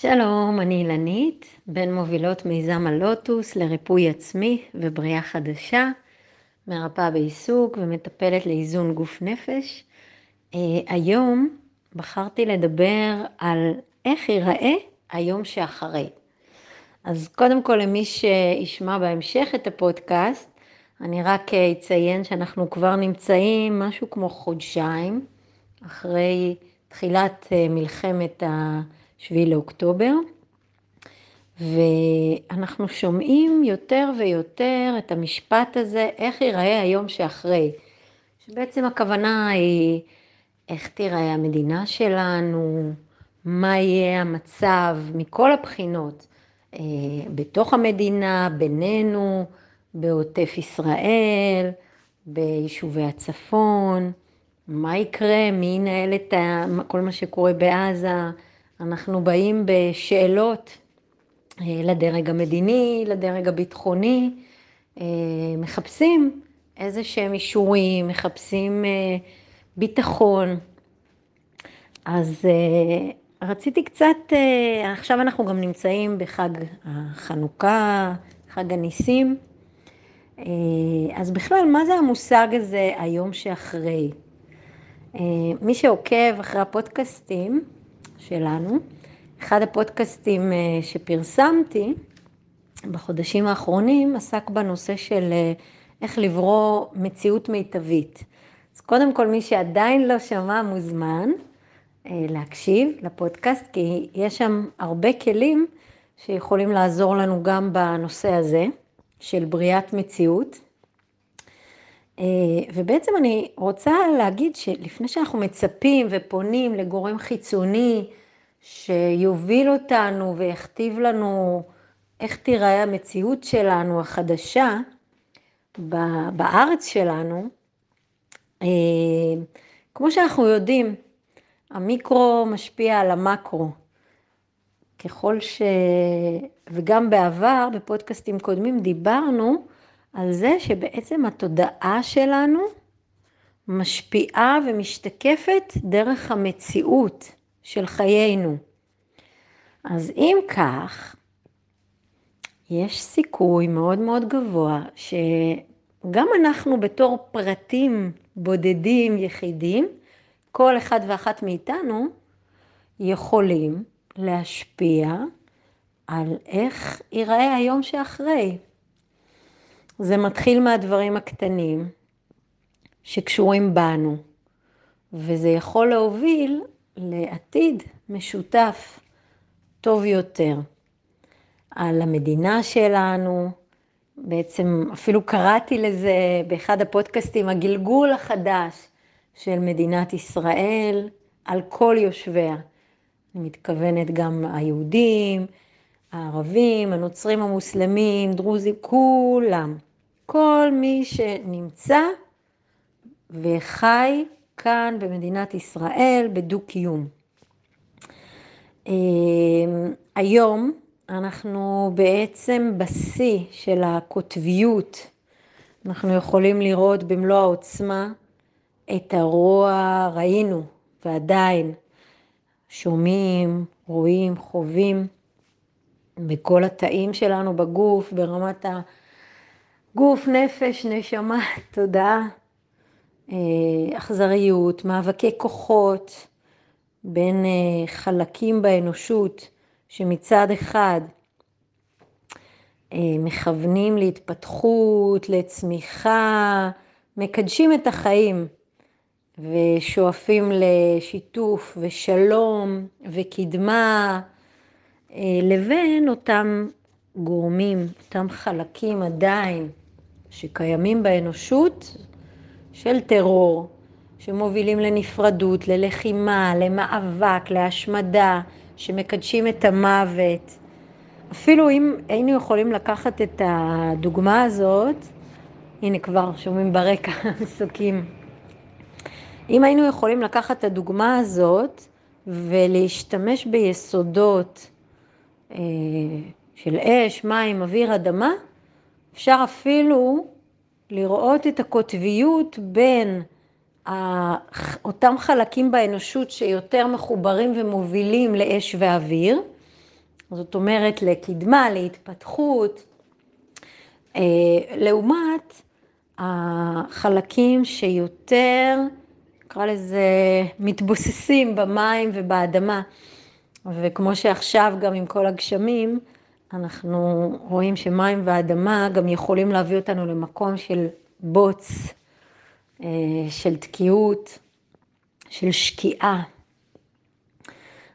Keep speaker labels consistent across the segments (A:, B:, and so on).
A: שלום, אני אילנית, בין מובילות מיזם הלוטוס לריפוי עצמי ובריאה חדשה, מרפאה בעיסוק ומטפלת לאיזון גוף נפש. Uh, היום בחרתי לדבר על איך ייראה היום שאחרי. אז קודם כל למי שישמע בהמשך את הפודקאסט, אני רק אציין שאנחנו כבר נמצאים משהו כמו חודשיים אחרי תחילת אה, מלחמת ה... 7 לאוקטובר, ואנחנו שומעים יותר ויותר את המשפט הזה, איך ייראה היום שאחרי, שבעצם הכוונה היא איך תיראה המדינה שלנו, מה יהיה המצב מכל הבחינות, אה, בתוך המדינה, בינינו, בעוטף ישראל, ביישובי הצפון, מה יקרה, מי ינהל את כל מה שקורה בעזה, אנחנו באים בשאלות אה, לדרג המדיני, לדרג הביטחוני, אה, מחפשים איזה שהם אישורים, מחפשים אה, ביטחון. אז רציתי קצת, עכשיו אנחנו גם נמצאים בחג החנוכה, חג הניסים. אז בכלל, מה זה המושג הזה, היום שאחרי? מי שעוקב אחרי הפודקאסטים, שלנו. אחד הפודקאסטים אה, שפרסמתי בחודשים האחרונים עסק בנושא של אה, איך לברוא מציאות מיטבית. אז קודם כל, מי שעדיין לא שמע מוזמן אה, להקשיב לפודקאסט, כי יש שם הרבה כלים שיכולים לעזור לנו גם בנושא הזה של בריאת מציאות. ובעצם אני רוצה להגיד שלפני שאנחנו מצפים ופונים לגורם חיצוני שיוביל אותנו ויכתיב לנו איך תיראה המציאות שלנו החדשה בארץ שלנו, אה, כמו שאנחנו יודעים, המיקרו משפיע על המקרו. ככל ש... וגם בעבר, בפודקאסטים קודמים, דיברנו על זה שבעצם התודעה שלנו משפיעה ומשתקפת דרך המציאות. של חיינו. אז אם כך, יש סיכוי מאוד מאוד גבוה שגם אנחנו בתור פרטים בודדים, יחידים, כל אחד ואחת מאיתנו יכולים להשפיע על איך ייראה היום שאחרי. זה מתחיל מהדברים הקטנים שקשורים בנו, וזה יכול להוביל לעתיד משותף טוב יותר. על המדינה שלנו, בעצם אפילו קראתי לזה באחד הפודקאסטים, הגלגול החדש של מדינת ישראל על כל יושביה. אני מתכוונת גם היהודים, הערבים, הנוצרים, המוסלמים, דרוזים, כולם. כל מי שנמצא וחי כאן במדינת ישראל בדו-קיום. אמ, היום אנחנו בעצם בשיא של הקוטביות. אנחנו יכולים לראות במלוא העוצמה את הרוע, ראינו ועדיין שומעים, רואים, חווים בכל התאים שלנו בגוף, ברמת הגוף, נפש, נשמה, תודעה. אה, אכזריות, מאבקי כוחות בין אה, חלקים באנושות שמצד אחד אה, מכוונים להתפתחות, לצמיחה, מקדשים את החיים ושואפים לשיתוף ושלום וקדמה, לבין אותם גורמים, אותם חלקים עדיין שקיימים באנושות של טרור, שמובילים לנפרדות, ללחימה, למאבק, להשמדה, שמקדשים את המוות. אפילו אם היינו יכולים לקחת את הדוגמה הזאת, הנה כבר שומעים ברקע פסוקים. אם היינו יכולים לקחת את הדוגמה הזאת ולהשתמש ביסודות אה, של אש, מים, אוויר, אדמה, אפשר אפילו לראות את הקוטביות בין אותם חלקים באנושות שיותר מחוברים ומובילים לאש ואוויר, זאת אומרת לקדמה, להתפתחות, אה, לעומת החלקים שיותר, נקרא לזה, מתבוססים במים ובאדמה. וכמו שעכשיו גם עם כל הגשמים, אנחנו רואים שמים ואדמה גם יכולים להביא אותנו למקום של בוץ, אה, של תקיעות, של שקיעה.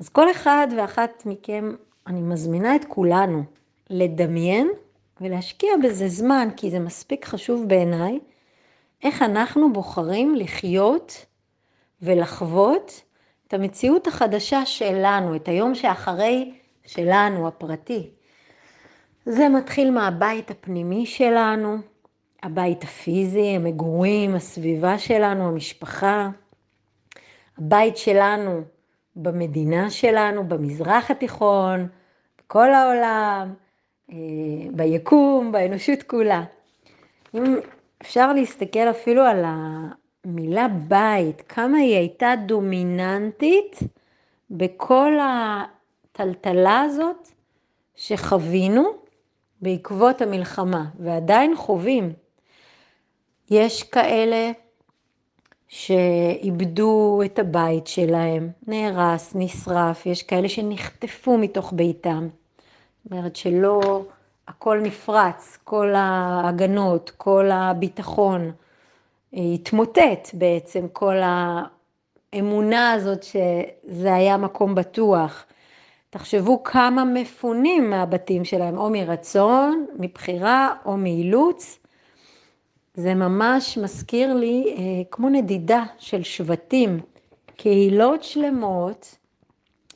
A: אז כל אחד ואחת מכם, אני מזמינה את כולנו לדמיין ולהשקיע בזה זמן, כי זה מספיק חשוב בעיניי, איך אנחנו בוחרים לחיות ולחוות את המציאות החדשה שלנו, את היום שאחרי שלנו, הפרטי. זה מתחיל מהבית הפנימי שלנו, הבית הפיזי, המגורים, הסביבה שלנו, המשפחה, הבית שלנו במדינה שלנו, במזרח התיכון, בכל העולם, אה, ביקום, באנושות כולה. אם אפשר להסתכל אפילו על המילה בית, כמה היא הייתה דומיננטית בכל הטלטלה הזאת שחווינו בעקבות המלחמה, ועדיין חווים. יש כאלה שאיבדו את הבית שלהם, נהרס, נשרף, יש כאלה שנחטפו מתוך ביתם. זאת אומרת שלא, הכל נפרץ, כל ההגנות, כל הביטחון, התמוטט בעצם, כל האמונה הזאת שזה היה מקום בטוח. תחשבו כמה מפונים מהבתים שלהם, או מרצון, מבחירה או מאילוץ. זה ממש מזכיר לי אה, כמו נדידה של שבטים, קהילות שלמות,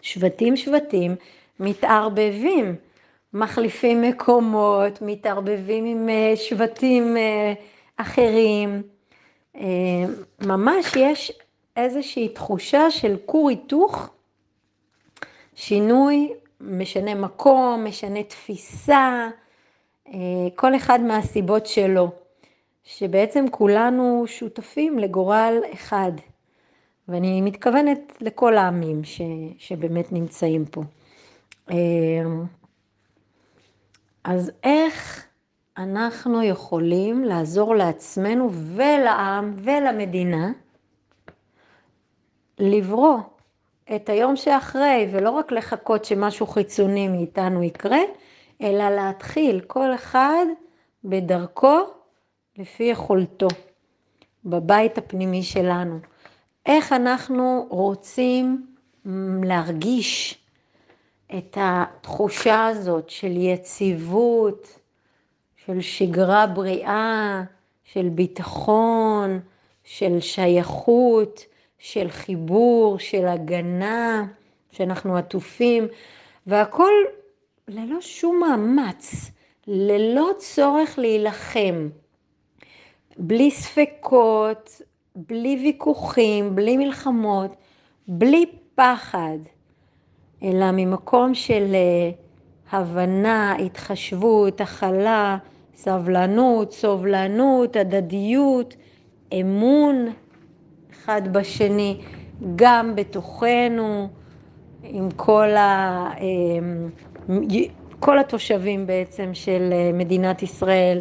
A: שבטים שבטים, מתערבבים, מחליפים מקומות, מתערבבים עם אה, שבטים אה, אחרים. אה, ממש יש איזושהי תחושה של כור היתוך, שינוי, משנה מקום, משנה תפיסה, אה, כל אחד מהסיבות שלו. שבעצם כולנו שותפים לגורל אחד, ואני מתכוונת לכל העמים ש, שבאמת נמצאים פה. אמ, אז איך אנחנו יכולים לעזור לעצמנו ולעם ולמדינה לברוא את היום שאחרי, ולא רק לחכות שמשהו חיצוני מאיתנו יקרה, אלא להתחיל כל אחד בדרכו לפי יכולתו, בבית הפנימי שלנו. איך אנחנו רוצים להרגיש את התחושה הזאת של יציבות, של שגרה בריאה, של ביטחון, של שייכות, של חיבור, של הגנה, שאנחנו עטופים, והכל ללא שום מאמץ, ללא צורך להילחם. בלי ספקות, בלי ויכוחים, בלי מלחמות, בלי פחד, אלא ממקום של אה, הבנה, התחשבות, הכלה, סבלנות, סובלנות, הדדיות, אמון אחד בשני, גם בתוכנו, עם כל, ה, אה, כל התושבים בעצם של אה, מדינת ישראל,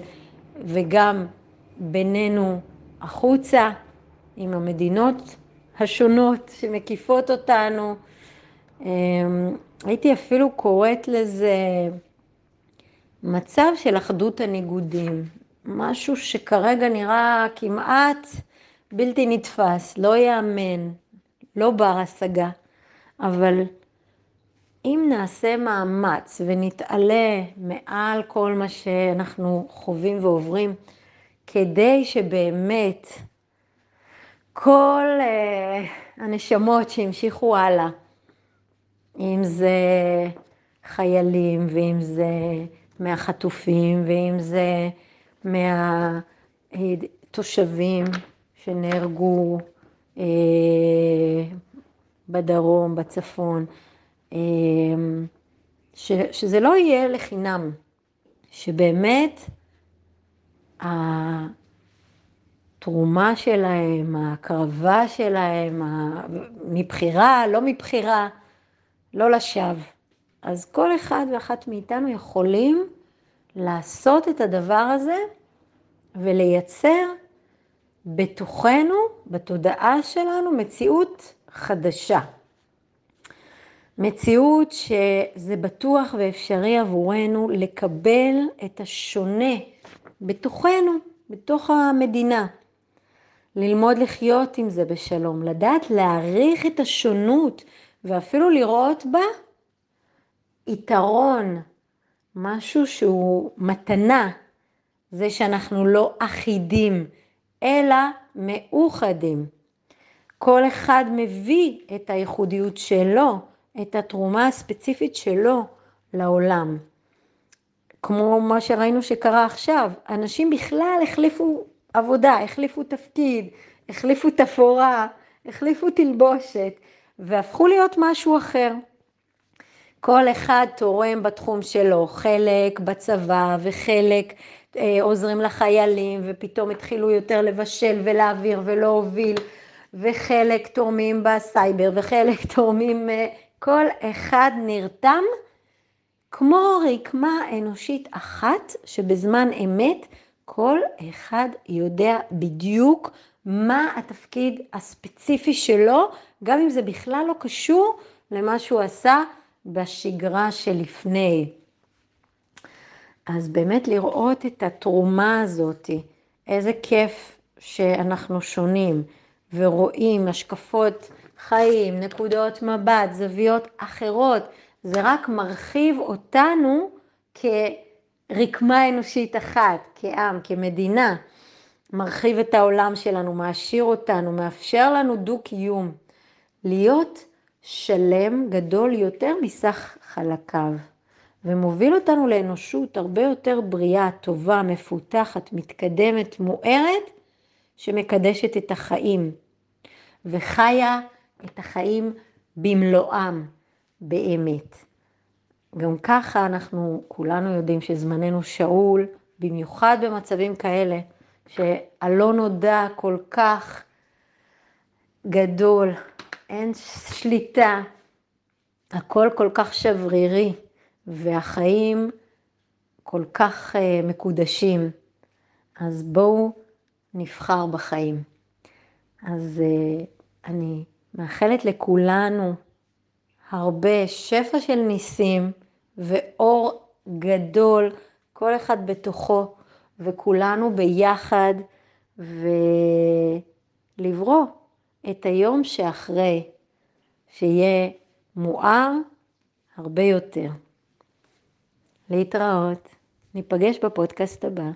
A: וגם בינינו החוצה, עם המדינות השונות שמקיפות אותנו. אמ, הייתי אפילו קוראת לזה מצב של אחדות הניגודים, משהו שכרגע נראה כמעט בלתי נתפס, לא ייאמן, לא בר השגה, אבל אם נעשה מאמץ ונתעלה מעל כל מה שאנחנו חווים ועוברים, כדי שבאמת כל uh, הנשמות שהמשיכו הלאה, אם זה חיילים, ואם זה מהחטופים, ואם זה מהתושבים שנהרגו uh, בדרום, בצפון, uh, ש, שזה לא יהיה לחינם, שבאמת התרומה שלהם, ההקרבה שלהם, מבחירה, לא מבחירה, לא לשווא, אז כל אחד ואחת מאיתנו יכולים לעשות את הדבר הזה ולייצר בתוכנו, בתודעה שלנו, מציאות חדשה. מציאות שזה בטוח ואפשרי עבורנו לקבל את השונה בתוכנו, בתוך המדינה. ללמוד לחיות עם זה בשלום, לדעת להעריך את השונות ואפילו לראות בה יתרון, משהו שהוא מתנה, זה שאנחנו לא אחידים, אלא מאוחדים. כל אחד מביא את הייחודיות שלו, את התרומה הספציפית שלו לעולם. כמו מה שראינו שקרה עכשיו, אנשים בכלל החליפו עבודה, החליפו תפקיד, החליפו תפאורה, החליפו תלבושת, והפכו להיות משהו אחר. כל אחד תורם בתחום שלו, חלק בצבא וחלק עוזרים לחיילים, ופתאום התחילו יותר לבשל ולהעביר ולהוביל, וחלק תורמים בסייבר, וחלק תורמים, אה, כל אחד נרתם כמו רקמה אנושית אחת, שבזמן אמת כל אחד יודע בדיוק מה התפקיד הספציפי שלו, גם אם זה בכלל לא קשור למה שהוא עשה בשגרה שלפני. אז באמת לראות את התרומה הזאת, איזה כיף שאנחנו שונים ורואים השקפות חיים, נקודות מבט, זוויות אחרות, זה רק מרחיב אותנו כרקמה אנושית אחת, כעם, כמדינה. מרחיב את העולם שלנו, מעשיר אותנו, מאפשר לנו דו-קיום. להיות שלם גדול יותר מסך חלקיו, ומוביל אותנו לאנושות הרבה יותר בריאה, טובה, מפותחת, מתקדמת, מוארת, שמקדשת את החיים, וחיה את החיים במלואם, באמת. גם ככה אנחנו כולנו יודעים שזמננו שאול, במיוחד במצבים כאלה, שהלא נודע כל כך גדול, אין שליטה, הכל כל כך שברירי, והחיים כל כך uh, מקודשים. אז בואו נבחר בחיים. אז uh, אני מאחלת לכולנו הרבה שפע של ניסים ואור גדול, כל אחד בתוכו, וכולנו ביחד, ולברוא את היום שאחרי, שיהיה מואר הרבה יותר. להתראות, ניפגש בפודקאסט הבא.